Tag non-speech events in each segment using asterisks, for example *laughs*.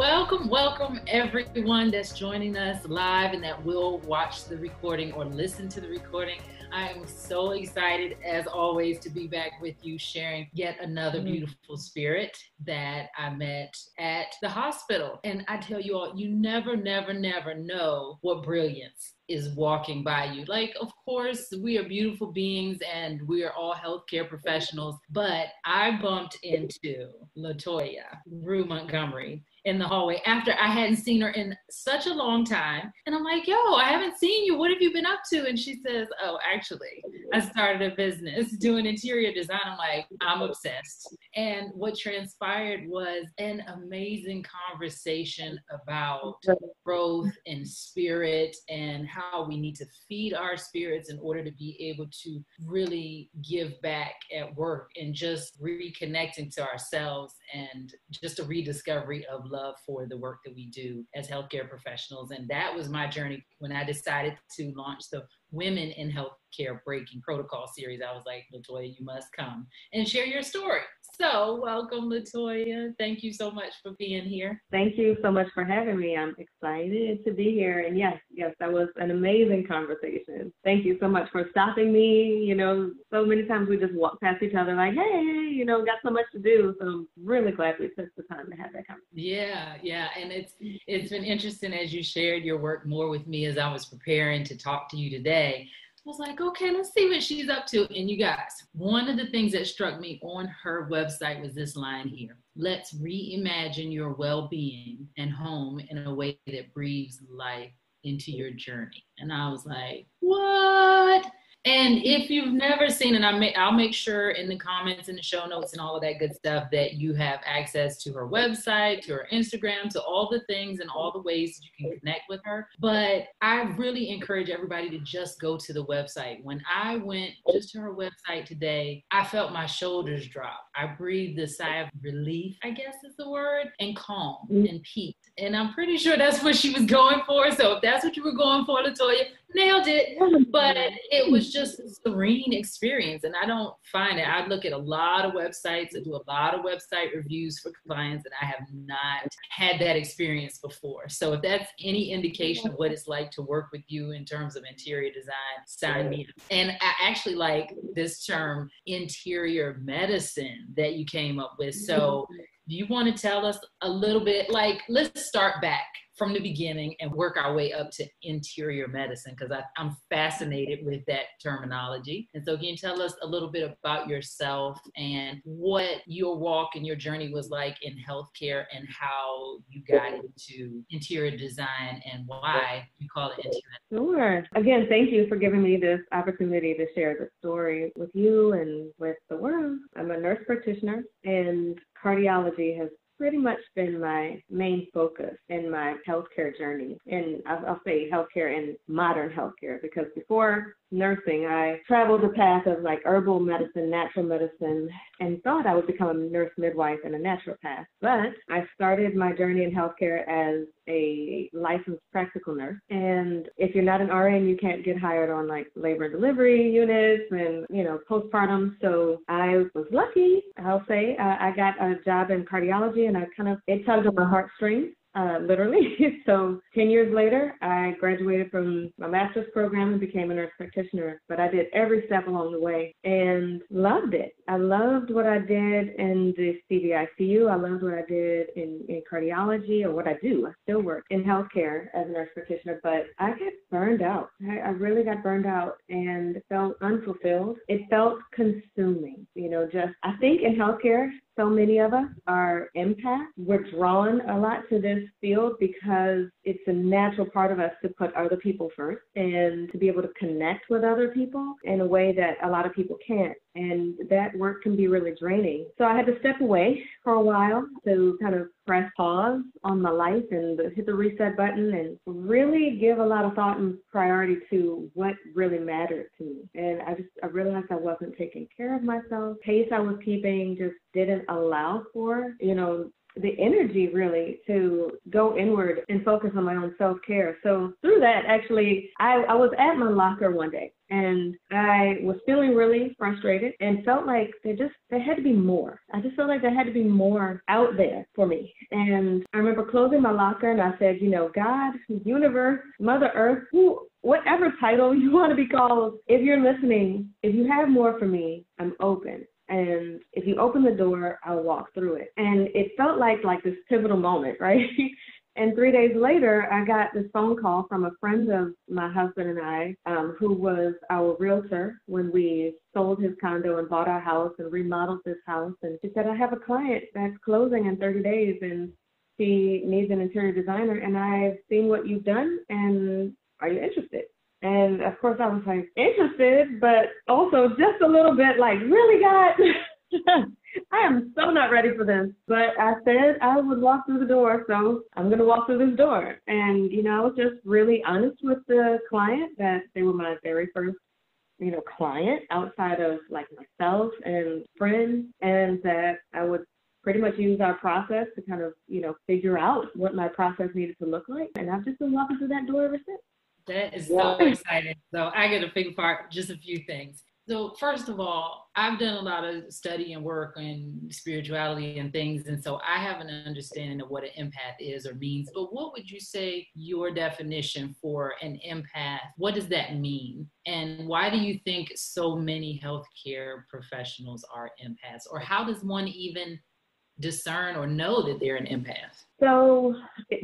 Welcome, welcome everyone that's joining us live and that will watch the recording or listen to the recording. I am so excited, as always, to be back with you, sharing yet another mm-hmm. beautiful spirit that I met at the hospital. And I tell you all, you never, never, never know what brilliance is walking by you. Like, of course, we are beautiful beings and we are all healthcare professionals, but I bumped into Latoya Rue Montgomery in the hallway after I hadn't seen her in such a long time. And I'm like, yo, I haven't seen you. What have you been up to? And she says, oh, actually, I started a business doing interior design. I'm like, I'm obsessed. And what transpired was an amazing conversation about growth and spirit and how we need to feed our spirits in order to be able to really give back at work and just reconnecting to ourselves and just a rediscovery of love for the work that we do as healthcare professionals. And that was my journey when I decided to launch the Women in Healthcare Breaking Protocol series. I was like, Latoya, you must come and share your story. So, welcome, Latoya. Thank you so much for being here. Thank you so much for having me. I'm excited to be here. And yes, yes, that was an amazing conversation. Thank you so much for stopping me. You know, so many times we just walk past each other like, hey, you know, got so much to do. So I'm really glad we took the time to have that conversation. Yeah, yeah. And it's it's been interesting as you shared your work more with me as I was preparing to talk to you today. Was like, okay, let's see what she's up to. And you guys, one of the things that struck me on her website was this line here Let's reimagine your well being and home in a way that breathes life into your journey. And I was like, what? And if you've never seen it, I may, I'll make sure in the comments and the show notes and all of that good stuff that you have access to her website, to her Instagram, to all the things and all the ways that you can connect with her. But I really encourage everybody to just go to the website. When I went just to her website today, I felt my shoulders drop. I breathed a sigh of relief, I guess is the word, and calm mm. and peace. And I'm pretty sure that's what she was going for. So if that's what you were going for, Latoya, nailed it. But it was just a serene experience. And I don't find it. I look at a lot of websites and do a lot of website reviews for clients, and I have not had that experience before. So if that's any indication of what it's like to work with you in terms of interior design, sign me up. And I actually like this term interior medicine that you came up with. So do you want to tell us a little bit like let's start back from the beginning and work our way up to interior medicine because I'm fascinated with that terminology. And so, can you tell us a little bit about yourself and what your walk and your journey was like in healthcare and how you got into interior design and why you call it interior? Sure. Again, thank you for giving me this opportunity to share the story with you and with the world. I'm a nurse practitioner, and cardiology has pretty much been my main focus in my healthcare journey. And I'll, say healthcare and modern healthcare because before nursing, I traveled the path of like herbal medicine, natural medicine, and thought I would become a nurse midwife and a naturopath. But I started my journey in healthcare as a licensed practical nurse. And if you're not an RN, you can't get hired on like labor and delivery units and, you know, postpartum. So I was lucky, I'll say. Uh, I got a job in cardiology and I kind of, it tugged on my heartstrings uh, literally. *laughs* so 10 years later, I graduated from my master's program and became a nurse practitioner. But I did every step along the way and loved it. I loved what I did in the CVICU. I loved what I did in, in cardiology or what I do. I still work in healthcare as a nurse practitioner, but I got burned out. I, I really got burned out and felt unfulfilled. It felt consuming. You know, just I think in healthcare, so many of us are empaths. We're drawn a lot to this field because it's a natural part of us to put other people first and to be able to connect with other people in a way that a lot of people can't. And that work can be really draining. So I had to step away for a while to kind of press pause on my life and hit the reset button and really give a lot of thought and priority to what really mattered to me. And I just I realized I wasn't taking care of myself. Pace I was keeping just didn't allow for, you know, the energy really to go inward and focus on my own self care. So through that, actually, I, I was at my locker one day and I was feeling really frustrated and felt like there just there had to be more. I just felt like there had to be more out there for me. And I remember closing my locker and I said, you know, God, universe, Mother Earth, who whatever title *laughs* you want to be called, if you're listening, if you have more for me, I'm open. And if you open the door, I'll walk through it. And it felt like like this pivotal moment, *laughs* right? And three days later, I got this phone call from a friend of my husband and I, um, who was our realtor when we sold his condo and bought our house and remodeled this house. And she said, I have a client that's closing in 30 days and she needs an interior designer. And I've seen what you've done and are you interested? And of course, I was like, interested, but also just a little bit like, really, God? *laughs* I am so not ready for this. But I said I would walk through the door, so I'm going to walk through this door. And, you know, I was just really honest with the client that they were my very first, you know, client outside of like myself and friends, and that I would pretty much use our process to kind of, you know, figure out what my process needed to look like. And I've just been walking through that door ever since. That is so exciting. So I get to pick apart just a few things. So first of all, I've done a lot of study and work on spirituality and things, and so I have an understanding of what an empath is or means. But what would you say your definition for an empath? What does that mean? And why do you think so many healthcare professionals are empaths? Or how does one even discern or know that they're an empath? So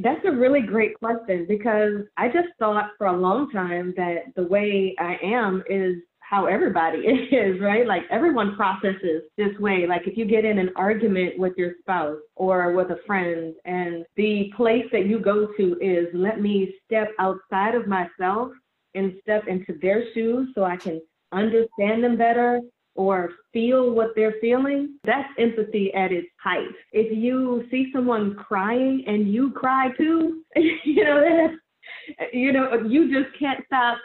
that's a really great question because I just thought for a long time that the way I am is how everybody *laughs* is, right? Like everyone processes this way. Like if you get in an argument with your spouse or with a friend, and the place that you go to is let me step outside of myself and step into their shoes so I can understand them better or feel what they're feeling, that's empathy at its height. If you see someone crying and you cry too, *laughs* you know, you know, you just can't stop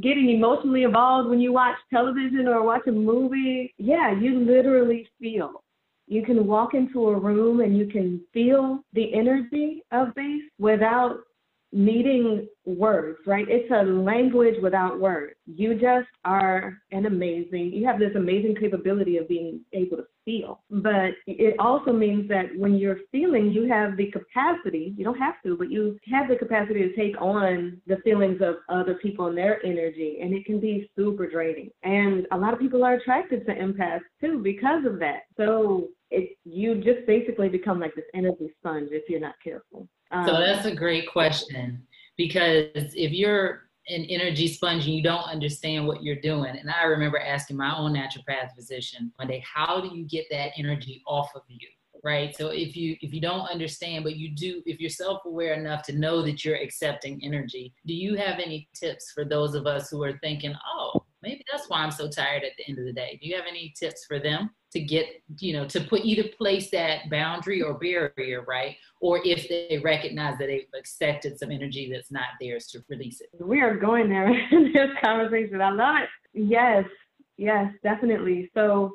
getting emotionally involved when you watch television or watch a movie, yeah, you literally feel. You can walk into a room and you can feel the energy of things without needing words, right? It's a language without words. You just are an amazing, you have this amazing capability of being able to feel. But it also means that when you're feeling, you have the capacity, you don't have to, but you have the capacity to take on the feelings of other people and their energy. And it can be super draining. And a lot of people are attracted to empaths too because of that. So it, you just basically become like this energy sponge if you're not careful. Um, so that's a great question because if you're an energy sponge and you don't understand what you're doing, and I remember asking my own naturopath physician one day, how do you get that energy off of you? Right. So if you if you don't understand, but you do, if you're self-aware enough to know that you're accepting energy, do you have any tips for those of us who are thinking, oh, maybe that's why I'm so tired at the end of the day? Do you have any tips for them? To get, you know, to put either place that boundary or barrier, right? Or if they recognize that they've accepted some energy that's not theirs to release it. We are going there *laughs* in this conversation. I love it. Yes, yes, definitely. So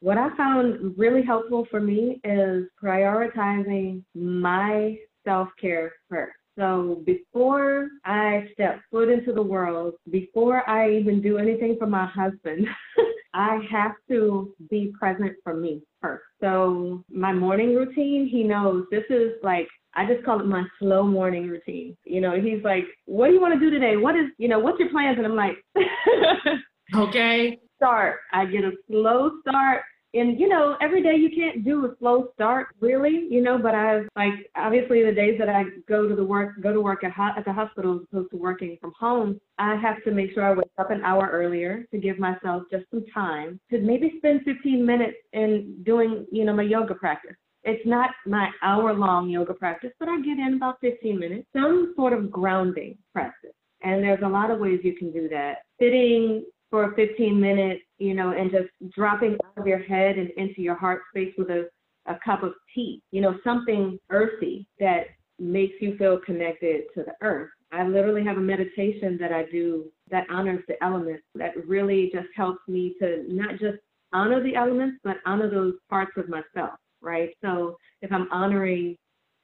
what I found really helpful for me is prioritizing my self care first. So before I step foot into the world, before I even do anything for my husband, *laughs* I have to be present for me first. So my morning routine, he knows this is like I just call it my slow morning routine. You know, he's like, "What do you want to do today? What is, you know, what's your plans?" And I'm like, *laughs* "Okay." Start. I get a slow start and you know every day you can't do a slow start really you know but i've like obviously the days that i go to the work go to work at, ho- at the hospital as opposed to working from home i have to make sure i wake up an hour earlier to give myself just some time to maybe spend 15 minutes in doing you know my yoga practice. It's not my hour long yoga practice but i get in about 15 minutes some sort of grounding practice. And there's a lot of ways you can do that. Sitting for 15 minutes, you know, and just dropping out of your head and into your heart space with a, a cup of tea, you know, something earthy that makes you feel connected to the earth. I literally have a meditation that I do that honors the elements that really just helps me to not just honor the elements, but honor those parts of myself, right? So if I'm honoring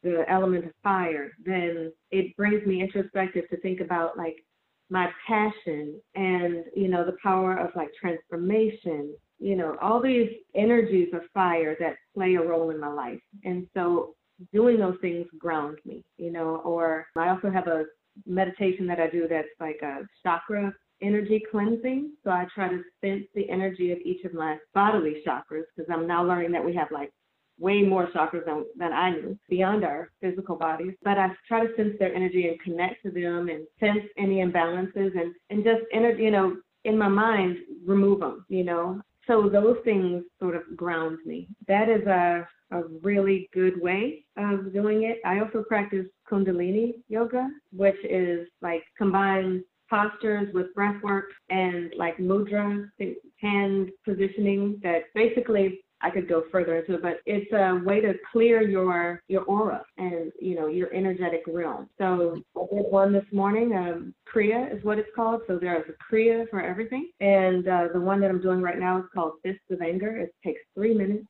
the element of fire, then it brings me introspective to think about like my passion and you know the power of like transformation you know all these energies of fire that play a role in my life. And so doing those things ground me you know or i also have a meditation that i do that's like a chakra energy cleansing. So i try to sense the energy of each of my bodily chakras because i'm now learning that we have like way more chakras than, than I knew beyond our physical bodies. But I try to sense their energy and connect to them and sense any imbalances and, and just, energy, you know, in my mind, remove them, you know. So those things sort of ground me. That is a, a really good way of doing it. I also practice Kundalini yoga, which is like combines postures with breath work and like mudra, hand positioning that basically I could go further into it, but it's a way to clear your your aura and you know your energetic realm. So I did one this morning. Um, Kriya is what it's called. So there's a Kriya for everything, and uh, the one that I'm doing right now is called Fists of Anger. It takes three minutes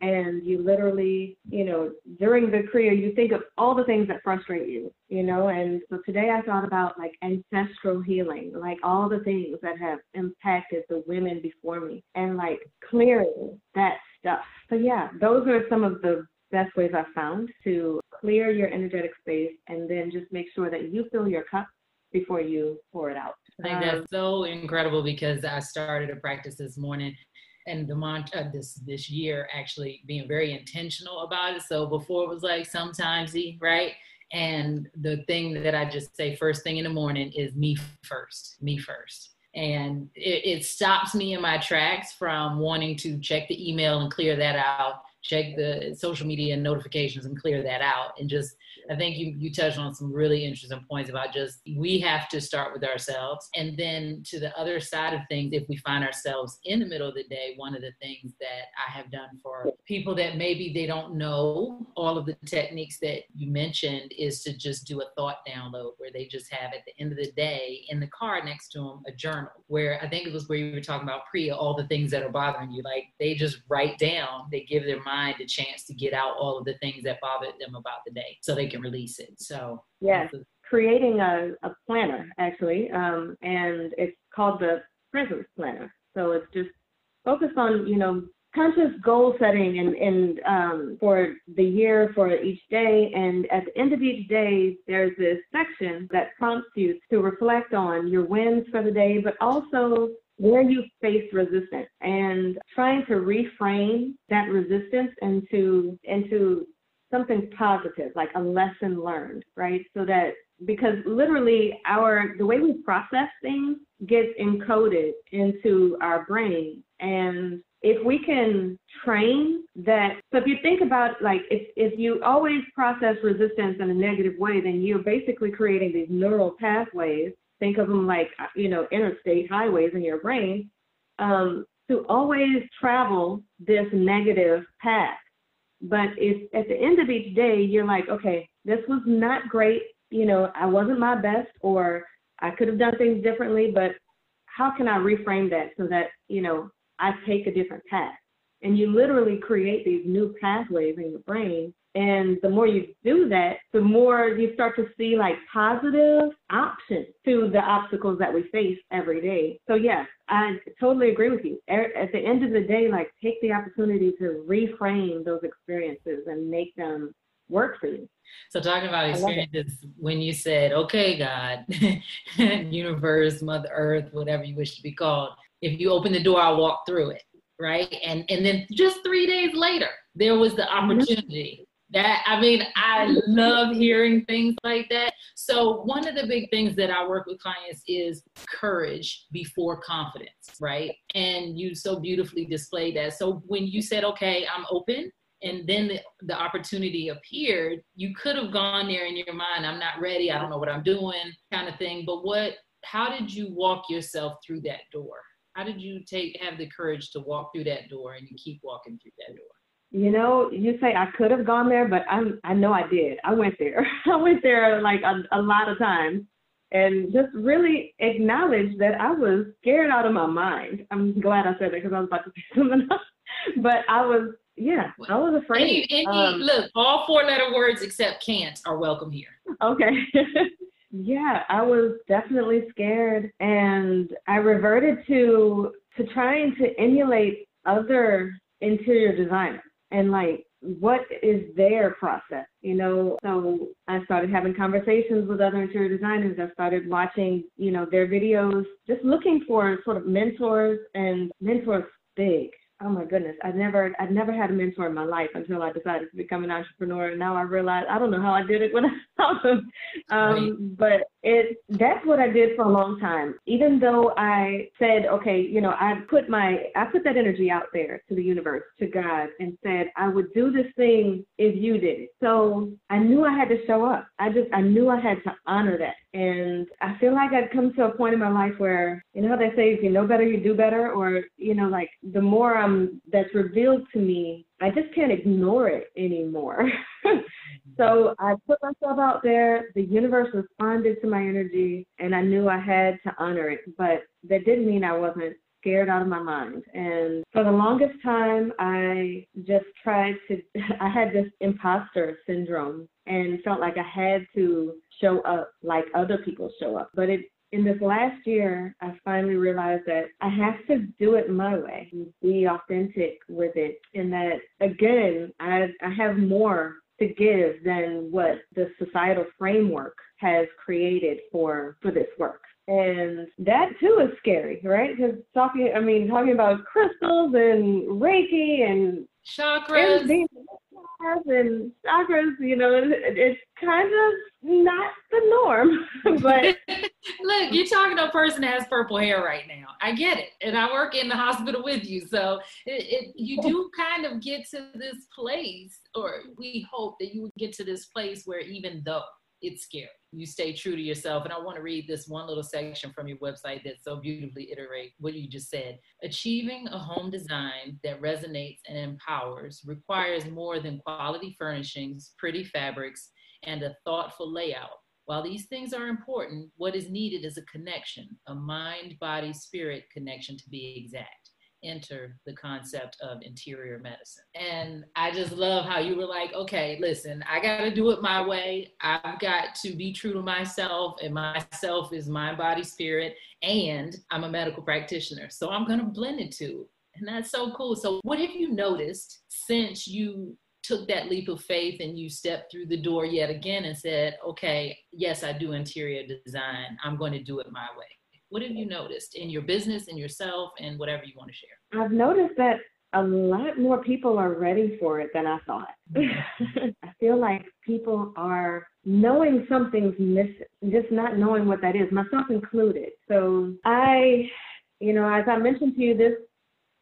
and you literally, you know, during the Kriya, you think of all the things that frustrate you, you know. And so today I thought about like ancestral healing, like all the things that have impacted the women before me, and like clearing that stuff. So yeah, those are some of the best ways I've found to clear your energetic space, and then just make sure that you fill your cup before you pour it out. I think that's um, so incredible because I started a practice this morning and the uh, this this year actually being very intentional about it. So before it was like sometimes he right? And the thing that I just say first thing in the morning is me first, me first. And it, it stops me in my tracks from wanting to check the email and clear that out, check the social media notifications and clear that out, and just I think you, you touched on some really interesting points about just we have to start with ourselves. And then to the other side of things, if we find ourselves in the middle of the day, one of the things that I have done for people that maybe they don't know all of the techniques that you mentioned is to just do a thought download where they just have at the end of the day in the car next to them a journal where I think it was where you were talking about Kriya, all the things that are bothering you. Like they just write down, they give their mind a chance to get out all of the things that bothered them about the day so they can release it. So yes, creating a, a planner actually, um, and it's called the Presence Planner. So it's just focused on you know conscious goal setting and, and um, for the year for each day. And at the end of each day, there's this section that prompts you to reflect on your wins for the day, but also where you face resistance and trying to reframe that resistance into into something positive, like a lesson learned, right? So that because literally our the way we process things gets encoded into our brain and if we can train that so if you think about like if if you always process resistance in a negative way then you're basically creating these neural pathways think of them like you know interstate highways in your brain um, to always travel this negative path but if at the end of each day you're like, okay, this was not great, you know, I wasn't my best, or I could have done things differently, but how can I reframe that so that, you know, I take a different path? And you literally create these new pathways in your brain and the more you do that, the more you start to see like positive options to the obstacles that we face every day. So, yes, I totally agree with you. At the end of the day, like take the opportunity to reframe those experiences and make them work for you. So, talking about experiences, when you said, okay, God, *laughs* universe, Mother Earth, whatever you wish to be called, if you open the door, I'll walk through it. Right. And and then just three days later, there was the mm-hmm. opportunity that i mean i love hearing things like that. So one of the big things that i work with clients is courage before confidence right? And you so beautifully display that. So when you said okay i'm open and then the, the opportunity appeared you could have gone there in your mind i'm not ready i don't know what i'm doing kind of thing. But what how did you walk yourself through that door? How did you take have the courage to walk through that door and you keep walking through that door you know, you say I could have gone there, but I'm I know I did. I went there. *laughs* I went there like a, a lot of times and just really acknowledge that I was scared out of my mind. I'm glad I said that because I was about to *laughs* say something else. But I was yeah, I was afraid. Any, any, um, look, all four letter words except can't are welcome here. Okay. *laughs* yeah, I was definitely scared and I reverted to to trying to emulate other interior designers and like what is their process you know? So i started having conversations with other interior designers. I started watching you know their videos just looking for sort of mentors and mentors big oh my goodness, I never I never had a mentor in my life until I decided to become an entrepreneur. And now I realize I don't know how I did it when *laughs* I saw them. Um, right. But it that's what I did for a long time. Even though I said, okay, you know, I put my I put that energy out there to the universe, to God, and said I would do this thing if you did it. So I knew I had to show up. I just I knew I had to honor that. And I feel like I'd come to a point in my life where, you know how they say if you know better, you do better, or you know, like the more um that's revealed to me, I just can't ignore it anymore. *laughs* so I put myself out there. The universe responded to my energy, and I knew I had to honor it. But that didn't mean I wasn't scared out of my mind. And for the longest time, I just tried to, *laughs* I had this imposter syndrome and felt like I had to show up like other people show up. But it in this last year, I finally realized that I have to do it my way, be authentic with it, and that again, I, I have more to give than what the societal framework has created for for this work. And that too is scary, right? Because talking, I mean, talking about crystals and Reiki and chakras and chakras, you know, it's kind of not the norm. *laughs* but *laughs* look, you're talking to a person that has purple hair right now. I get it, and I work in the hospital with you, so it, it, you do kind of get to this place, or we hope that you would get to this place where even though it's scary. You stay true to yourself. And I want to read this one little section from your website that so beautifully iterate what you just said. Achieving a home design that resonates and empowers requires more than quality furnishings, pretty fabrics, and a thoughtful layout. While these things are important, what is needed is a connection, a mind, body, spirit connection to be exact enter the concept of interior medicine. And I just love how you were like, okay, listen, I got to do it my way. I've got to be true to myself, and myself is my body, spirit, and I'm a medical practitioner. So I'm going to blend it too. And that's so cool. So, what have you noticed since you took that leap of faith and you stepped through the door yet again and said, okay, yes, I do interior design. I'm going to do it my way? What have you noticed in your business and yourself and whatever you want to share? I've noticed that a lot more people are ready for it than I thought. Mm-hmm. *laughs* I feel like people are knowing something's missing, just not knowing what that is, myself included. So I, you know, as I mentioned to you, this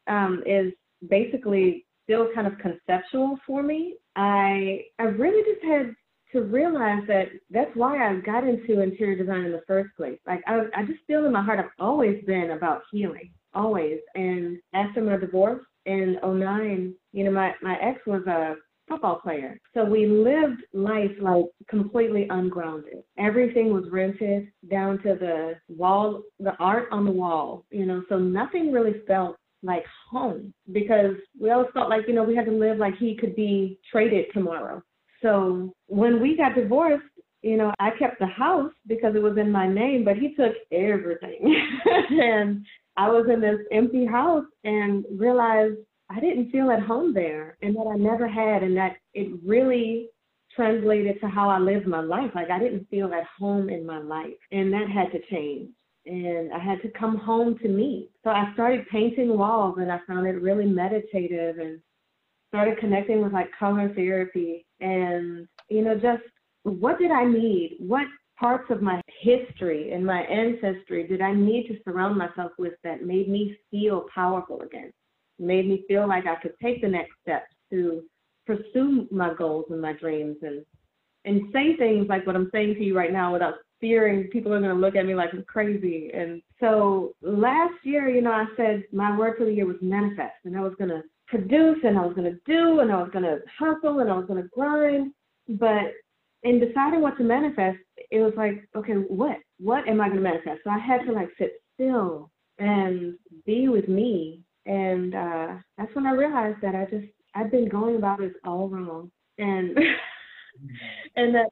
um, is basically still kind of conceptual for me. I I really just had to realize that that's why I got into interior design in the first place. Like I, I just feel in my heart I've always been about healing, always. And after my divorce in 09, you know, my, my ex was a football player. So we lived life like completely ungrounded. Everything was rented down to the wall, the art on the wall, you know, so nothing really felt like home because we always felt like, you know, we had to live like he could be traded tomorrow. So when we got divorced, you know, I kept the house because it was in my name, but he took everything. *laughs* and I was in this empty house and realized I didn't feel at home there and that I never had and that it really translated to how I lived my life. Like I didn't feel at home in my life. And that had to change. And I had to come home to me. So I started painting walls and I found it really meditative and started connecting with like color therapy and, you know, just what did I need? What parts of my history and my ancestry did I need to surround myself with that made me feel powerful again? Made me feel like I could take the next steps to pursue my goals and my dreams and and say things like what I'm saying to you right now without fearing people are going to look at me like I'm crazy. And so last year, you know, I said my word for the year was manifest, and I was going to produce and I was going to do and I was going to hustle and I was going to grind. But in deciding what to manifest, it was like, okay, what? What am I going to manifest? So I had to like sit still and be with me. And uh, that's when I realized that I just, I've been going about this all wrong. And *laughs* and that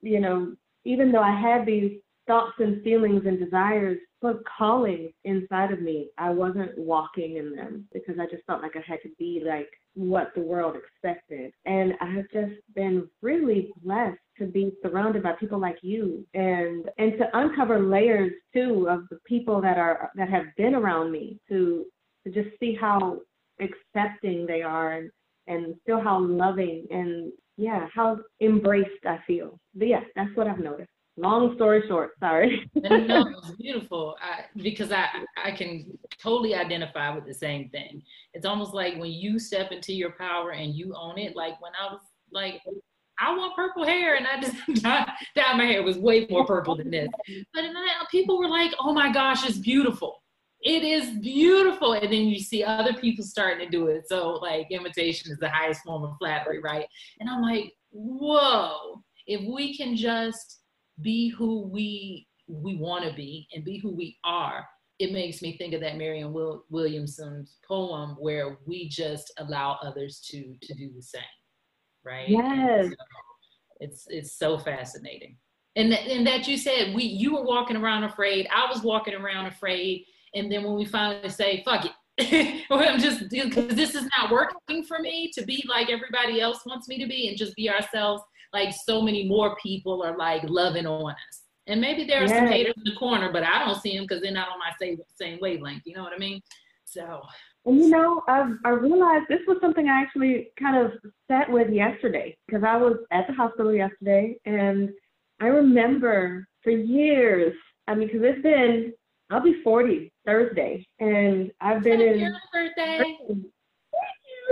you know, even though I had these thoughts and feelings and desires but calling inside of me, I wasn't walking in them because I just felt like I had to be like what the world expected. And I've just been really blessed to be surrounded by people like you and and to uncover layers too of the people that are that have been around me to to just see how accepting they are and and still how loving and yeah, how embraced I feel. But yeah, that's what I've noticed. Long story short, sorry. no, it's beautiful I, because I I can totally identify with the same thing. It's almost like when you step into your power and you own it. Like when I was like, I want purple hair, and I just *laughs* dyed my hair it was way more purple than this. But people were like, "Oh my gosh, it's beautiful." It is beautiful, and then you see other people starting to do it. So like imitation is the highest form of flattery, right? And I'm like, whoa! If we can just be who we we want to be and be who we are it makes me think of that marianne Will, williamson's poem where we just allow others to to do the same right? Yes. So it's it's so fascinating. And th- and that you said we you were walking around afraid i was walking around afraid and then when we finally say fuck it *laughs* I'm just because this is not working for me to be like everybody else wants me to be and just be ourselves like so many more people are like loving on us. And maybe there are yes. some haters in the corner, but I don't see them because they're not on my same same wavelength. You know what I mean? So. And you know, I I realized this was something I actually kind of sat with yesterday because I was at the hospital yesterday, and I remember for years. I mean, because it's been I'll be 40 Thursday, and I've been in. Your birthday. Thank you.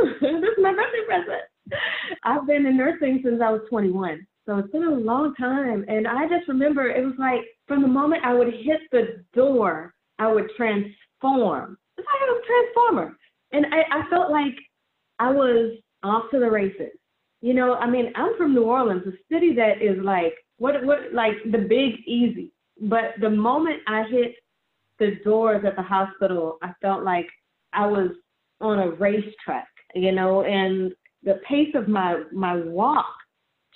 *laughs* this is my birthday present. *laughs* I've been in nursing since I was 21. So it's been a long time. And I just remember it was like from the moment I would hit the door, I would transform. It's like I was a transformer. And I, I felt like I was off to the races. You know, I mean, I'm from New Orleans, a city that is like what what like the big easy. But the moment I hit the doors at the hospital, I felt like I was on a racetrack, you know, and the pace of my my walk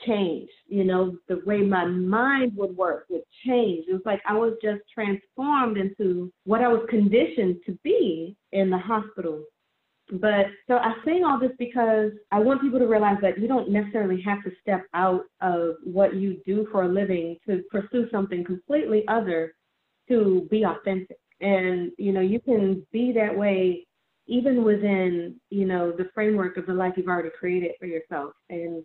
changed. You know, the way my mind would work would change. It was like I was just transformed into what I was conditioned to be in the hospital. But so I say all this because I want people to realize that you don't necessarily have to step out of what you do for a living to pursue something completely other to be authentic. And you know, you can be that way even within, you know, the framework of the life you've already created for yourself. And,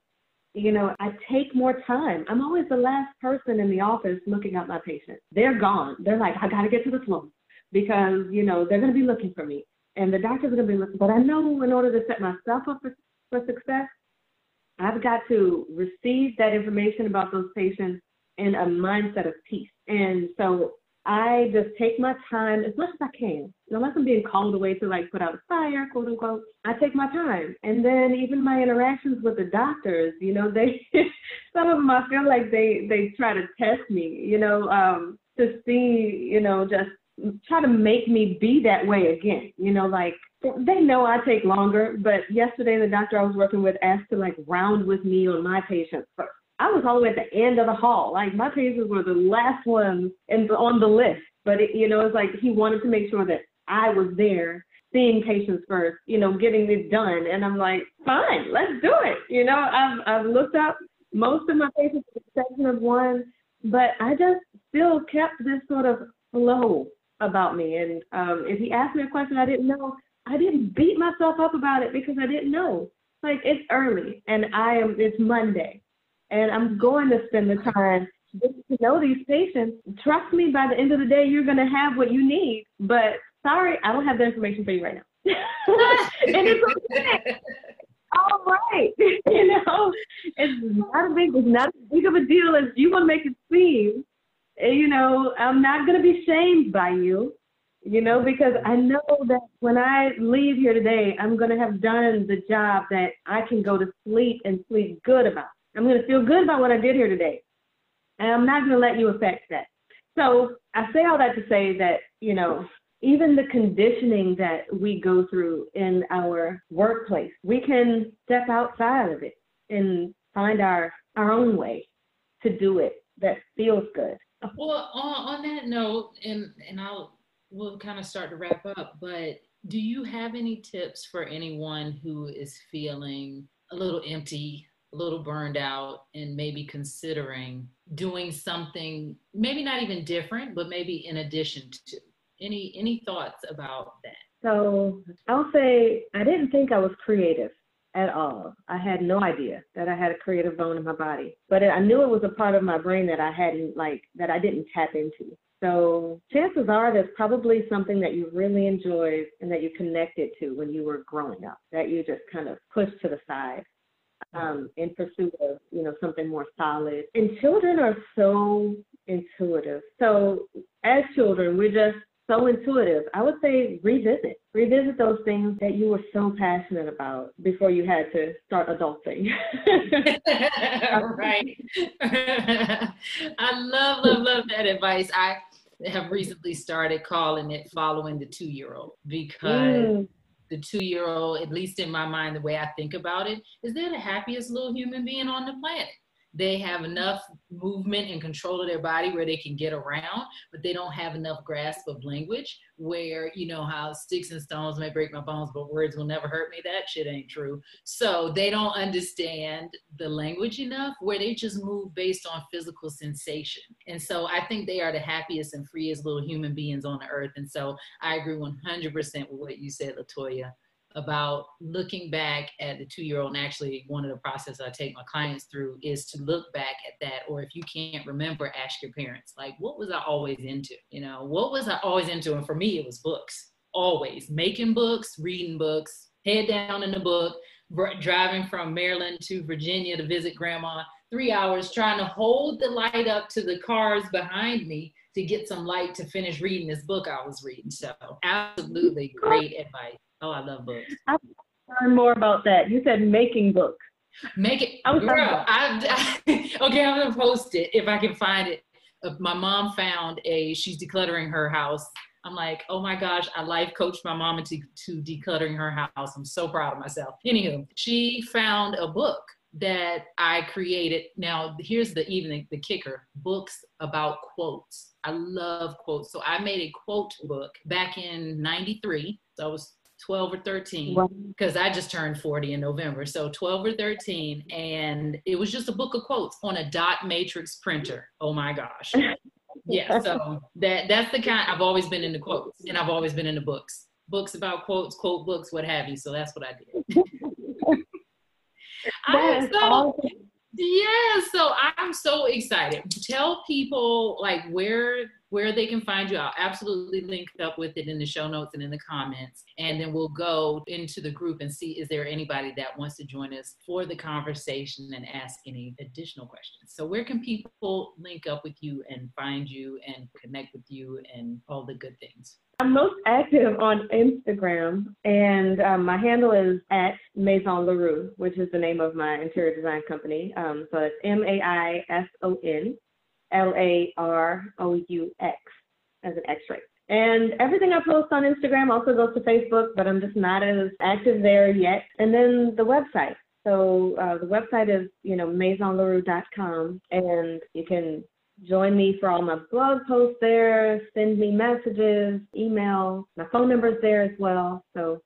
you know, I take more time. I'm always the last person in the office looking at my patients. They're gone. They're like, I got to get to the floor because, you know, they're going to be looking for me. And the doctors going to be looking. But I know in order to set myself up for, for success, I've got to receive that information about those patients in a mindset of peace. And so I just take my time as much as I can. Unless I'm being called away to like put out a fire, quote unquote, I take my time. And then even my interactions with the doctors, you know, they *laughs* some of them I feel like they they try to test me, you know, um, to see, you know, just try to make me be that way again. You know, like they know I take longer, but yesterday the doctor I was working with asked to like round with me on my patients first. I was all the way at the end of the hall. Like my patients were the last ones in, on the list. But it, you know, it's like he wanted to make sure that I was there seeing patients first, you know, getting it done. And I'm like, fine, let's do it. You know, I've I've looked up most of my patients, with the exception of one, but I just still kept this sort of flow about me. And um, if he asked me a question I didn't know, I didn't beat myself up about it because I didn't know. Like it's early and I am it's Monday and I'm going to spend the time to know these patients. Trust me, by the end of the day, you're going to have what you need. But sorry, I don't have the information for you right now. *laughs* and it's okay. All right, *laughs* you know, it's not a big, it's not as big of a deal as you want to make it seem. You know, I'm not going to be shamed by you you know, because I know that when I leave here today, I'm going to have done the job that I can go to sleep and sleep good about. I'm going to feel good about what I did here today. And I'm not going to let you affect that. So I say all that to say that, you know, even the conditioning that we go through in our workplace, we can step outside of it and find our, our own way to do it that feels good. Well, on, on that note, and, and I'll, we'll kind of start to wrap up, but do you have any tips for anyone who is feeling a little empty, a little burned out, and maybe considering doing something, maybe not even different, but maybe in addition to? Any any thoughts about that? So I'll say I didn't think I was creative at all. I had no idea that I had a creative bone in my body, but I knew it was a part of my brain that I hadn't like that I didn't tap into. So chances are there's probably something that you really enjoyed and that you connected to when you were growing up that you just kind of pushed to the side um, in pursuit of you know something more solid. And children are so intuitive. So as children, we're just so intuitive. I would say revisit, revisit those things that you were so passionate about before you had to start adulting. *laughs* right. *laughs* I love, love, love that advice. I have recently started calling it following the two year old because mm. The two year old, at least in my mind, the way I think about it, is they're the happiest little human being on the planet they have enough movement and control of their body where they can get around, but they don't have enough grasp of language where, you know, how sticks and stones may break my bones, but words will never hurt me. That shit ain't true. So they don't understand the language enough where they just move based on physical sensation. And so I think they are the happiest and freest little human beings on the earth. And so I agree 100% with what you said, Latoya about looking back at the two year old. And actually, one of the processes I take my clients through is to look back at that. Or if you can't remember, ask your parents, like, what was I always into? You know, what was I always into? And for me, it was books, always making books, reading books, head down in the book, driving from Maryland to Virginia to visit grandma, three hours trying to hold the light up to the cars behind me to get some light to finish reading this book I was reading. So, absolutely great advice. Oh, I love books. I learn more about that. You said making books. Make it, I girl. I, I, *laughs* okay, I'm gonna post it if I can find it. Uh, my mom found a. She's decluttering her house. I'm like, oh my gosh, I life coached my mom into to decluttering her house. I'm so proud of myself. Anywho, she found a book that I created. Now, here's the even the kicker: books about quotes. I love quotes, so I made a quote book back in '93. So I was 12 or 13 because I just turned 40 in November. So 12 or 13. And it was just a book of quotes on a dot matrix printer. Oh my gosh. *laughs* yeah. So that that's the kind I've always been into quotes and I've always been into books. Books about quotes, quote books, what have you. So that's what I did. *laughs* *laughs* I'm so, yeah, so I'm so excited. Tell people like where where they can find you. I'll absolutely link up with it in the show notes and in the comments. And then we'll go into the group and see is there anybody that wants to join us for the conversation and ask any additional questions. So, where can people link up with you and find you and connect with you and all the good things? I'm most active on Instagram, and um, my handle is at Maison Laroux, which is the name of my interior design company. Um, so it's M A I S O N L A R O U X as an X ray. And everything I post on Instagram also goes to Facebook, but I'm just not as active there yet. And then the website. So uh, the website is, you know, maisonlaroux.com, and you can join me for all my blog posts there, send me messages, email. My phone number is there as well. So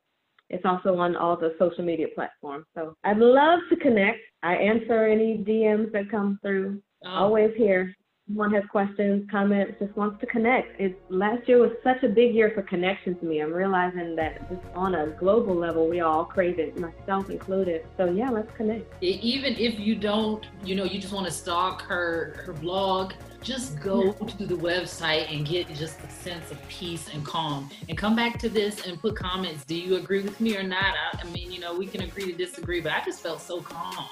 it's also on all the social media platforms. So I'd love to connect. I answer any DMs that come through. Oh. Always here someone has questions, comments, just wants to connect. It, last year was such a big year for connection to me. I'm realizing that just on a global level, we all crave it, myself included. So yeah, let's connect. Even if you don't, you know, you just want to stalk her her blog, just go to the website and get just a sense of peace and calm and come back to this and put comments do you agree with me or not I, I, mean you know we can agree to disagree but i just felt so calm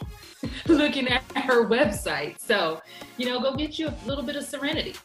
looking at her website. So you know go get you a little bit of serenity